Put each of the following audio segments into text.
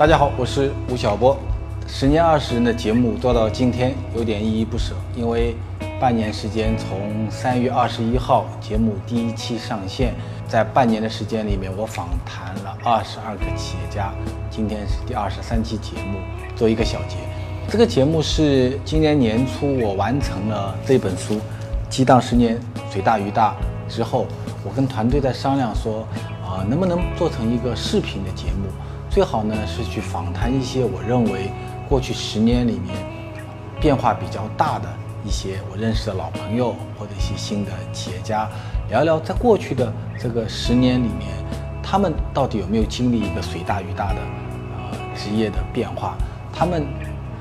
大家好，我是吴晓波。十年二十人的节目做到今天有点依依不舍，因为半年时间，从三月二十一号节目第一期上线，在半年的时间里面，我访谈了二十二个企业家。今天是第二十三期节目，做一个小结。这个节目是今年年初我完成了这本书《激荡十年，水大鱼大》之后，我跟团队在商量说，啊，能不能做成一个视频的节目？最好呢是去访谈一些我认为过去十年里面变化比较大的一些我认识的老朋友或者一些新的企业家，聊聊在过去的这个十年里面，他们到底有没有经历一个水大鱼大的呃职业的变化？他们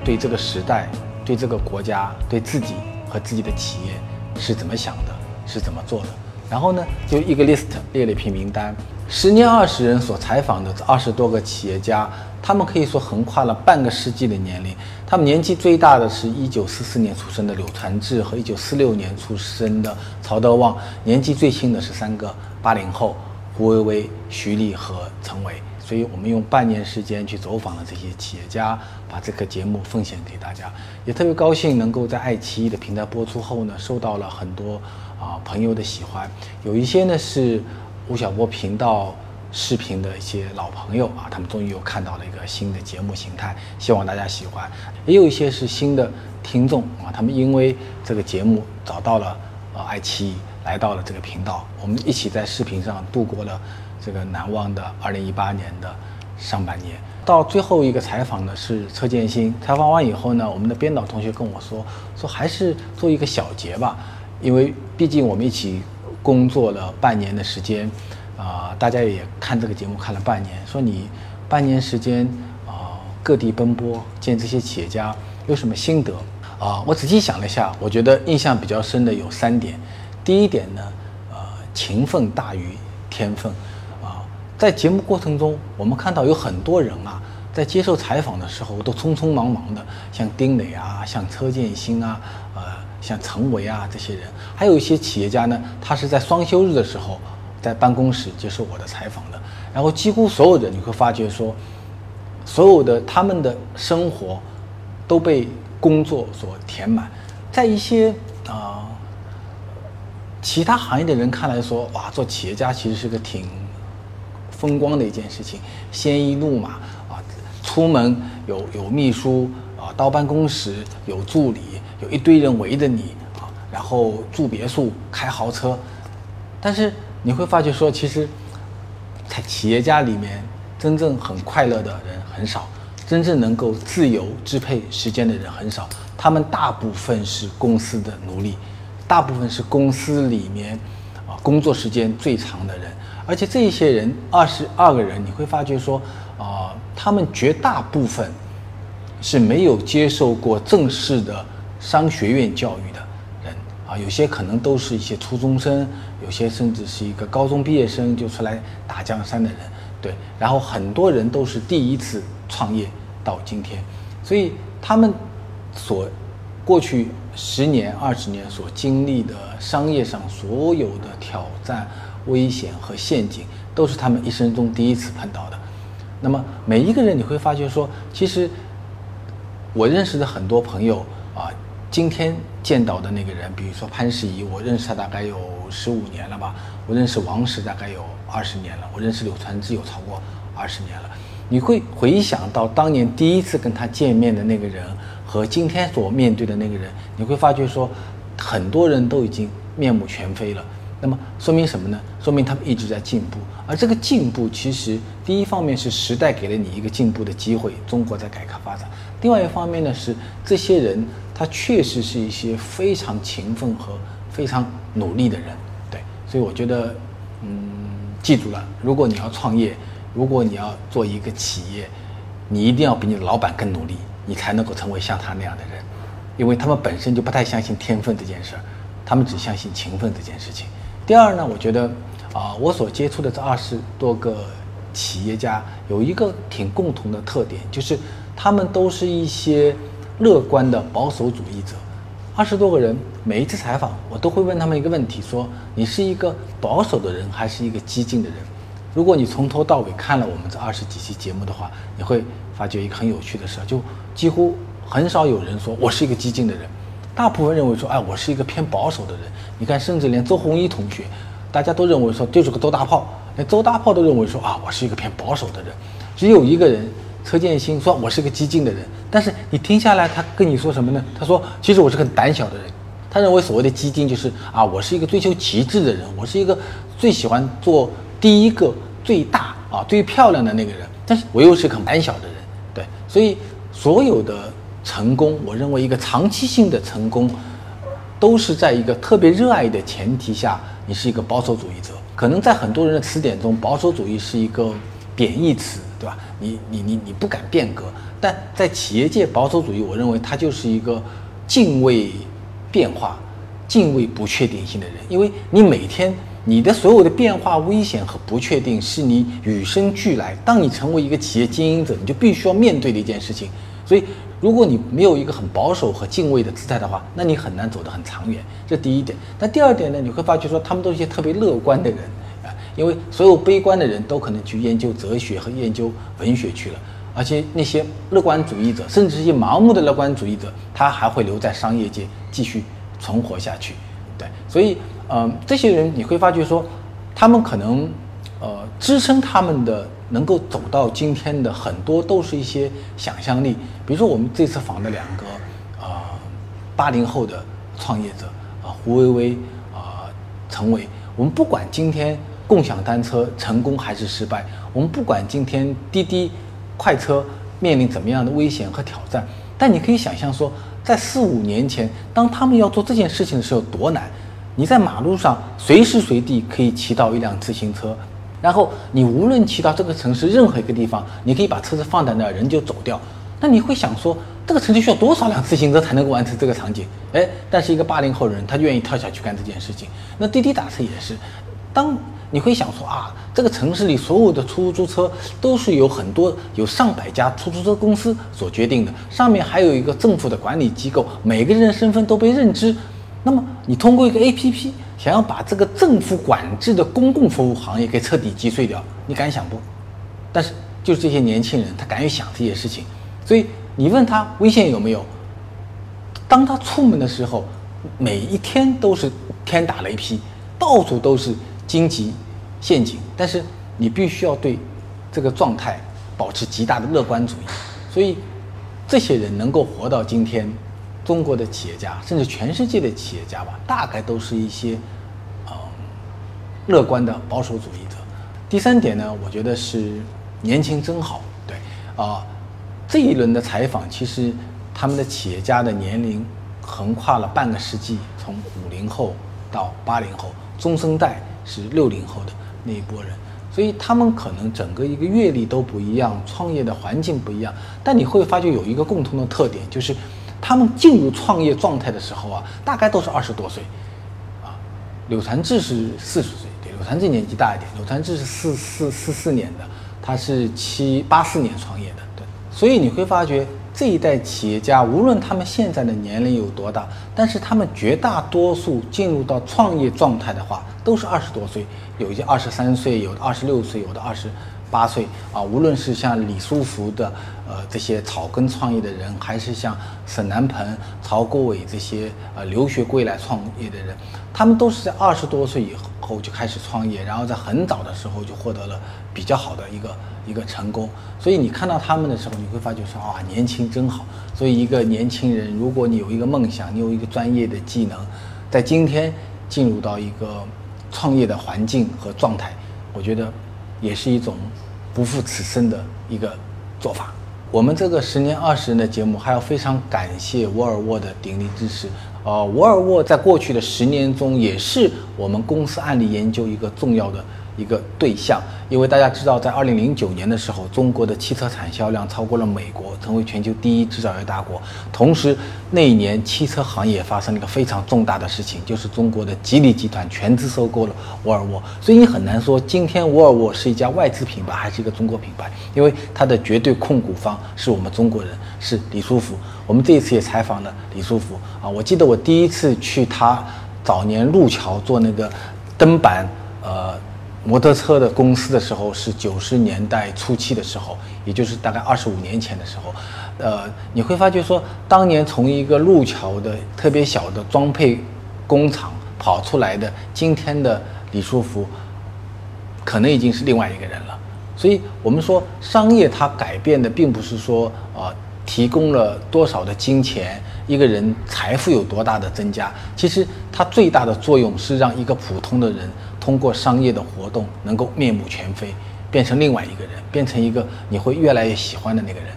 对这个时代、对这个国家、对自己和自己的企业是怎么想的？是怎么做的？然后呢，就一个 list 列了一批名单。十年二十人所采访的这二十多个企业家，他们可以说横跨了半个世纪的年龄。他们年纪最大的是一九四四年出生的柳传志和一九四六年出生的曹德旺，年纪最轻的是三个八零后：胡薇薇、徐丽和陈伟。所以我们用半年时间去走访了这些企业家，把这个节目奉献给大家，也特别高兴能够在爱奇艺的平台播出后呢，受到了很多啊朋友的喜欢，有一些呢是。吴晓波频道视频的一些老朋友啊，他们终于又看到了一个新的节目形态，希望大家喜欢。也有一些是新的听众啊，他们因为这个节目找到了呃爱奇艺，来到了这个频道，我们一起在视频上度过了这个难忘的2018年的上半年。到最后一个采访呢是车建新，采访完以后呢，我们的编导同学跟我说，说还是做一个小结吧，因为毕竟我们一起。工作了半年的时间，啊，大家也看这个节目看了半年，说你半年时间啊，各地奔波见这些企业家有什么心得啊？我仔细想了一下，我觉得印象比较深的有三点。第一点呢，呃，勤奋大于天分啊。在节目过程中，我们看到有很多人啊，在接受采访的时候都匆匆忙忙的，像丁磊啊，像车建新啊，呃。像陈维啊这些人，还有一些企业家呢，他是在双休日的时候在办公室接受我的采访的。然后几乎所有的你会发觉说，所有的他们的生活都被工作所填满。在一些啊其他行业的人看来说，哇，做企业家其实是个挺风光的一件事情，鲜衣怒马啊，出门有有秘书啊，到办公室有助理。有一堆人围着你啊，然后住别墅、开豪车，但是你会发觉说，其实，在企业家里面，真正很快乐的人很少，真正能够自由支配时间的人很少。他们大部分是公司的奴隶，大部分是公司里面啊工作时间最长的人。而且这一些人二十二个人，你会发觉说，啊，他们绝大部分是没有接受过正式的。商学院教育的人啊，有些可能都是一些初中生，有些甚至是一个高中毕业生就出来打江山的人，对。然后很多人都是第一次创业到今天，所以他们所过去十年、二十年所经历的商业上所有的挑战、危险和陷阱，都是他们一生中第一次碰到的。那么每一个人你会发觉说，其实我认识的很多朋友啊。今天见到的那个人，比如说潘石屹，我认识他大概有十五年了吧。我认识王石大概有二十年了。我认识柳传志有超过二十年了。你会回想到当年第一次跟他见面的那个人和今天所面对的那个人，你会发觉说，很多人都已经面目全非了。那么说明什么呢？说明他们一直在进步。而这个进步，其实第一方面是时代给了你一个进步的机会，中国在改革发展；另外一方面呢是这些人。他确实是一些非常勤奋和非常努力的人，对，所以我觉得，嗯，记住了，如果你要创业，如果你要做一个企业，你一定要比你的老板更努力，你才能够成为像他那样的人，因为他们本身就不太相信天分这件事儿，他们只相信勤奋这件事情。第二呢，我觉得，啊，我所接触的这二十多个企业家有一个挺共同的特点，就是他们都是一些。乐观的保守主义者，二十多个人，每一次采访我都会问他们一个问题：说你是一个保守的人还是一个激进的人？如果你从头到尾看了我们这二十几期节目的话，你会发觉一个很有趣的事儿，就几乎很少有人说我是一个激进的人，大部分认为说，哎，我是一个偏保守的人。你看，甚至连周鸿祎同学，大家都认为说就是个周大炮，连周大炮都认为说啊，我是一个偏保守的人。只有一个人，车建新说我是个激进的人。但是你听下来，他跟你说什么呢？他说，其实我是个胆小的人。他认为所谓的激进就是啊，我是一个追求极致的人，我是一个最喜欢做第一个最大啊最漂亮的那个人，但是我又是个很胆小的人，对，所以所有的成功，我认为一个长期性的成功，都是在一个特别热爱的前提下，你是一个保守主义者。可能在很多人的词典中，保守主义是一个贬义词，对吧？你你你你不敢变革，但在企业界，保守主义，我认为它就是一个敬畏。变化，敬畏不确定性的人，因为你每天你的所有的变化、危险和不确定是你与生俱来。当你成为一个企业经营者，你就必须要面对的一件事情。所以，如果你没有一个很保守和敬畏的姿态的话，那你很难走得很长远。这第一点。那第二点呢？你会发觉说，他们都是一些特别乐观的人，因为所有悲观的人都可能去研究哲学和研究文学去了。而且那些乐观主义者，甚至是一些盲目的乐观主义者，他还会留在商业界继续存活下去。对，所以，嗯，这些人你会发觉说，他们可能，呃，支撑他们的能够走到今天的很多都是一些想象力。比如说我们这次访的两个，啊，八零后的创业者，啊，胡薇薇，啊，陈伟。我们不管今天共享单车成功还是失败，我们不管今天滴滴。快车面临怎么样的危险和挑战？但你可以想象说，在四五年前，当他们要做这件事情的时候多难。你在马路上随时随地可以骑到一辆自行车，然后你无论骑到这个城市任何一个地方，你可以把车子放在那儿，人就走掉。那你会想说，这个城市需要多少辆自行车才能够完成这个场景？哎，但是一个八零后人，他愿意跳下去干这件事情。那滴滴打车也是，当。你会想说啊，这个城市里所有的出租车都是有很多有上百家出租车公司所决定的，上面还有一个政府的管理机构，每个人的身份都被认知。那么你通过一个 APP 想要把这个政府管制的公共服务行业给彻底击碎掉，你敢想不？但是就是这些年轻人，他敢于想这些事情。所以你问他危险有没有？当他出门的时候，每一天都是天打雷劈，到处都是。荆棘陷阱，但是你必须要对这个状态保持极大的乐观主义。所以，这些人能够活到今天，中国的企业家，甚至全世界的企业家吧，大概都是一些呃乐观的保守主义者。第三点呢，我觉得是年轻真好。对啊，这一轮的采访，其实他们的企业家的年龄横跨了半个世纪，从五零后到八零后，中生代。是六零后的那一波人，所以他们可能整个一个阅历都不一样，创业的环境不一样。但你会发觉有一个共同的特点，就是他们进入创业状态的时候啊，大概都是二十多岁。啊，柳传志是四十岁，对，柳传志年纪大一点。柳传志是四四四四年的，他是七八四年创业的，对。所以你会发觉。这一代企业家，无论他们现在的年龄有多大，但是他们绝大多数进入到创业状态的话，都是二十多岁，有些二十三岁，有的二十六岁，有的二十八岁啊。无论是像李书福的呃这些草根创业的人，还是像沈南鹏、曹国伟这些呃留学归来创业的人，他们都是在二十多岁以后就开始创业，然后在很早的时候就获得了比较好的一个。一个成功，所以你看到他们的时候，你会发觉说啊，年轻真好。所以一个年轻人，如果你有一个梦想，你有一个专业的技能，在今天进入到一个创业的环境和状态，我觉得也是一种不负此生的一个做法。我们这个十年二十人的节目，还要非常感谢沃尔沃的鼎力支持。呃，沃尔沃在过去的十年中，也是我们公司案例研究一个重要的。一个对象，因为大家知道，在二零零九年的时候，中国的汽车产销量超过了美国，成为全球第一制造业大国。同时，那一年汽车行业发生了一个非常重大的事情，就是中国的吉利集团全资收购了沃尔沃。所以你很难说今天沃尔沃是一家外资品牌还是一个中国品牌，因为它的绝对控股方是我们中国人，是李书福。我们这一次也采访了李书福啊，我记得我第一次去他早年路桥做那个灯板，呃。摩托车的公司的时候是九十年代初期的时候，也就是大概二十五年前的时候，呃，你会发觉说，当年从一个路桥的特别小的装配工厂跑出来的今天的李书福，可能已经是另外一个人了。所以，我们说商业它改变的并不是说啊提供了多少的金钱，一个人财富有多大的增加，其实它最大的作用是让一个普通的人。通过商业的活动，能够面目全非，变成另外一个人，变成一个你会越来越喜欢的那个人。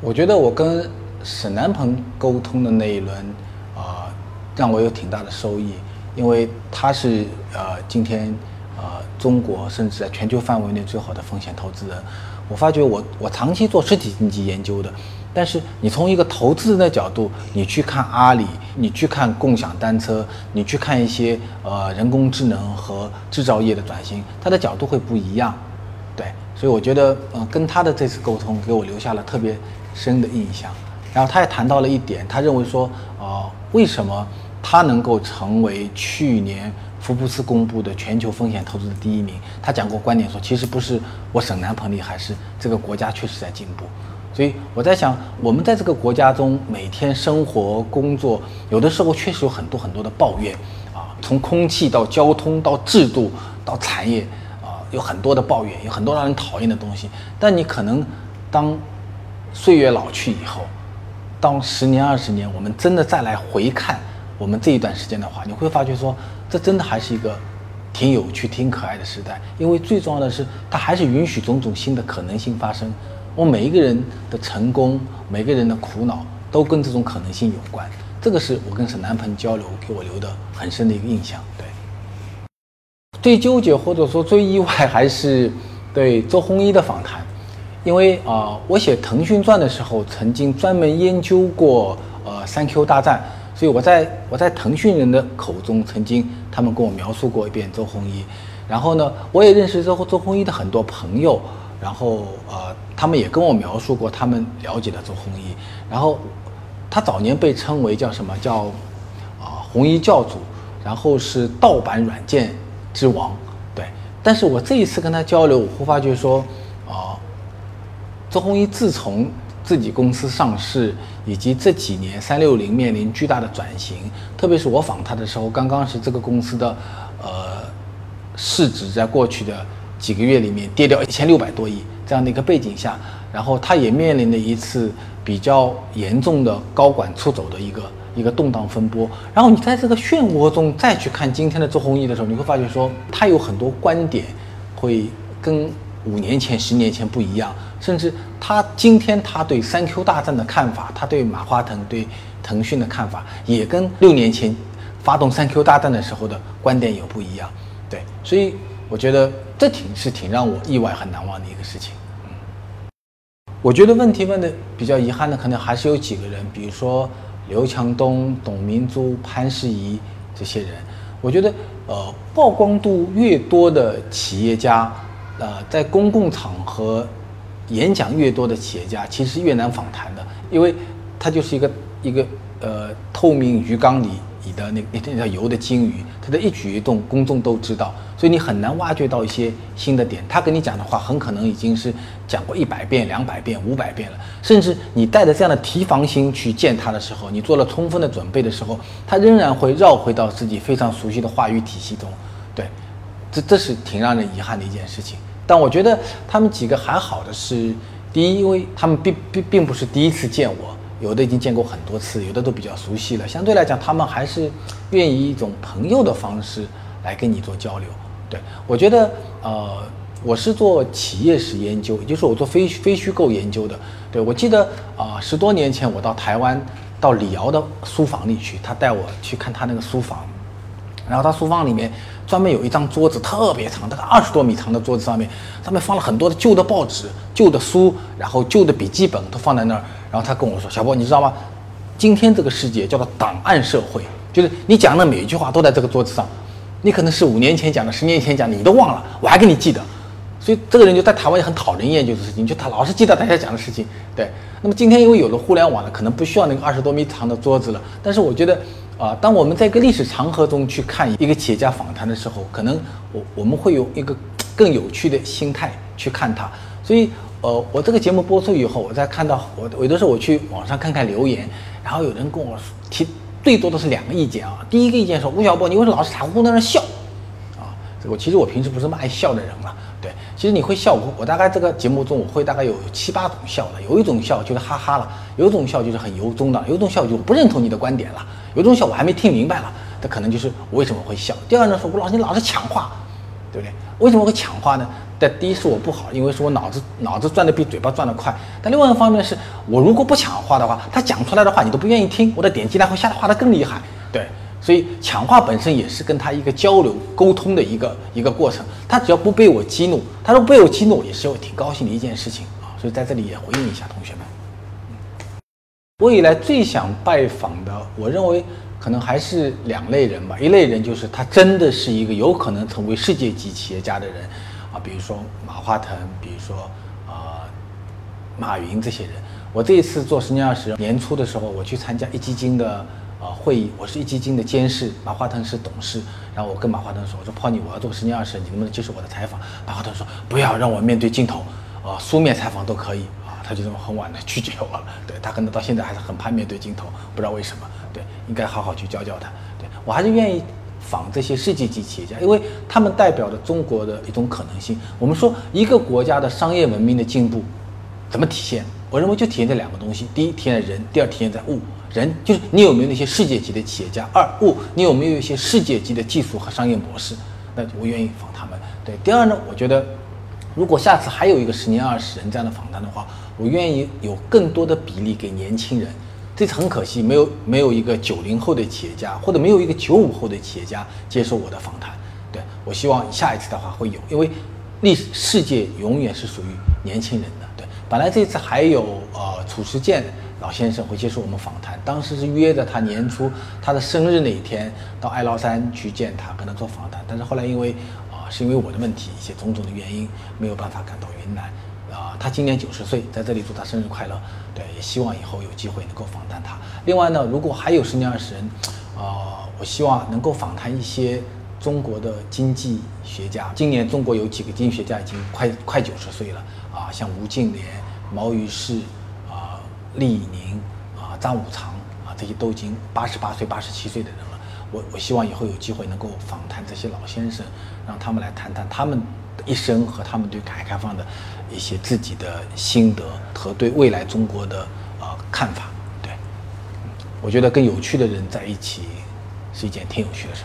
我觉得我跟沈南鹏沟通的那一轮，啊，让我有挺大的收益，因为他是呃今天呃中国甚至在全球范围内最好的风险投资人。我发觉我我长期做实体经济研究的。但是你从一个投资人的角度，你去看阿里，你去看共享单车，你去看一些呃人工智能和制造业的转型，他的角度会不一样，对，所以我觉得呃跟他的这次沟通给我留下了特别深的印象。然后他也谈到了一点，他认为说呃为什么他能够成为去年福布斯公布的全球风险投资的第一名？他讲过观点说，其实不是我省南鹏厉害，是这个国家确实在进步。所以我在想，我们在这个国家中每天生活工作，有的时候确实有很多很多的抱怨啊，从空气到交通到制度到产业啊，有很多的抱怨，有很多让人讨厌的东西。但你可能当岁月老去以后，当十年二十年，我们真的再来回看我们这一段时间的话，你会发觉说，这真的还是一个挺有趣、挺可爱的时代。因为最重要的是，它还是允许种种新的可能性发生。我每一个人的成功，每个人的苦恼，都跟这种可能性有关。这个是我跟沈南鹏交流给我留的很深的一个印象。对，最纠结或者说最意外还是对周鸿祎的访谈，因为啊，我写《腾讯传》的时候曾经专门研究过呃三 Q 大战，所以我在我在腾讯人的口中曾经他们跟我描述过一遍周鸿祎，然后呢，我也认识周周鸿祎的很多朋友。然后呃，他们也跟我描述过他们了解的周鸿祎，然后他早年被称为叫什么叫啊红衣教主，然后是盗版软件之王，对。但是我这一次跟他交流，我会发觉说啊，周鸿祎自从自己公司上市，以及这几年三六零面临巨大的转型，特别是我访他的时候，刚刚是这个公司的呃市值在过去的。几个月里面跌掉一千六百多亿这样的一个背景下，然后他也面临了一次比较严重的高管出走的一个一个动荡风波。然后你在这个漩涡中再去看今天的周鸿祎的时候，你会发觉说他有很多观点会跟五年前、十年前不一样，甚至他今天他对三 Q 大战的看法，他对马化腾、对腾讯的看法，也跟六年前发动三 Q 大战的时候的观点有不一样。对，所以。我觉得这挺是挺让我意外很难忘的一个事情。我觉得问题问的比较遗憾的，可能还是有几个人，比如说刘强东、董明珠、潘石屹这些人。我觉得，呃，曝光度越多的企业家，呃，在公共场合演讲越多的企业家，其实越难访谈的，因为他就是一个一个呃透明鱼缸里。你的那那条游的金鱼，它的一举一动，公众都知道，所以你很难挖掘到一些新的点。他跟你讲的话，很可能已经是讲过一百遍、两百遍、五百遍了。甚至你带着这样的提防心去见他的时候，你做了充分的准备的时候，他仍然会绕回到自己非常熟悉的话语体系中。对，这这是挺让人遗憾的一件事情。但我觉得他们几个还好的是，第一，因为他们并并并不是第一次见我。有的已经见过很多次，有的都比较熟悉了。相对来讲，他们还是愿意一种朋友的方式来跟你做交流。对我觉得，呃，我是做企业史研究，也就是我做非非虚构研究的。对我记得啊，十多年前我到台湾，到李瑶的书房里去，他带我去看他那个书房，然后他书房里面专门有一张桌子，特别长，大概二十多米长的桌子上面，上面放了很多的旧的报纸、旧的书，然后旧的笔记本都放在那儿。然后他跟我说：“小波，你知道吗？今天这个世界叫做档案社会，就是你讲的每一句话都在这个桌子上。你可能是五年前讲的，十年前讲的，你都忘了，我还给你记得。所以这个人就在台湾也很讨人厌，就是事情，就他老是记得大家讲的事情。对。那么今天因为有了互联网了，可能不需要那个二十多米长的桌子了。但是我觉得，啊，当我们在一个历史长河中去看一个企业家访谈的时候，可能我我们会有一个更有趣的心态去看他。所以，呃，我这个节目播出以后，我再看到我有的时候我去网上看看留言，然后有人跟我提，最多的是两个意见啊。第一个意见说吴晓波，你为什么老是傻乎乎在那笑？啊，这个其实我平时不是那么爱笑的人了。对，其实你会笑，我我大概这个节目中我会大概有七八种笑的，有一种笑就是哈哈了，有一种笑就是很由衷的，有一种笑就不认同你的观点了，有一种笑我还没听明白了，这可能就是我为什么会笑。第二呢，说吴老师你老是抢话，对不对？为什么会抢话呢？但第一是我不好，因为是我脑子脑子转的比嘴巴转的快。但另外一方面是我如果不抢话的话，他讲出来的话你都不愿意听，我的点击量会下滑的更厉害，对。所以抢话本身也是跟他一个交流沟通的一个一个过程。他只要不被我激怒，他说被我激怒也是我挺高兴的一件事情啊。所以在这里也回应一下同学们。我以来最想拜访的，我认为可能还是两类人吧。一类人就是他真的是一个有可能成为世界级企业家的人啊，比如说马化腾，比如说啊马云这些人。我这一次做十年二十年初的时候，我去参加一基金的。啊，会议，我是一基金的监事，马化腾是董事。然后我跟马化腾说：“我说泡你，我要做十年二十，你能不能接受我的采访？”马化腾说：“不要让我面对镜头，啊，书面采访都可以。”他就这么很晚的拒绝我了。对他可能到现在还是很怕面对镜头，不知道为什么。对，应该好好去教教他。对我还是愿意访这些世界级企业家，因为他们代表着中国的一种可能性。我们说一个国家的商业文明的进步怎么体现？我认为就体现在两个东西：第一，体现在人；第二，体现在物。人就是你有没有那些世界级的企业家？二物，你有没有一些世界级的技术和商业模式？那我愿意访他们。对，第二呢，我觉得如果下次还有一个十年二十人这样的访谈的话，我愿意有更多的比例给年轻人。这次很可惜，没有没有一个九零后的企业家，或者没有一个九五后的企业家接受我的访谈。对我希望下一次的话会有，因为历史世界永远是属于年轻人的。对，本来这次还有呃褚时健。老先生会接受我们访谈，当时是约着他年初他的生日那一天到哀牢山去见他，跟他做访谈。但是后来因为啊，是因为我的问题，一些种种的原因，没有办法赶到云南。他今年九十岁，在这里祝他生日快乐。对，也希望以后有机会能够访谈他。另外呢，如果还有十年二十人，啊，我希望能够访谈一些中国的经济学家。今年中国有几个经济学家已经快快九十岁了啊，像吴敬琏、毛于轼啊。厉宁啊，张五常啊，这些都已经八十八岁、八十七岁的人了。我我希望以后有机会能够访谈这些老先生，让他们来谈谈他们的一生和他们对改革开放的一些自己的心得和对未来中国的呃看法。对，我觉得跟有趣的人在一起是一件挺有趣的事。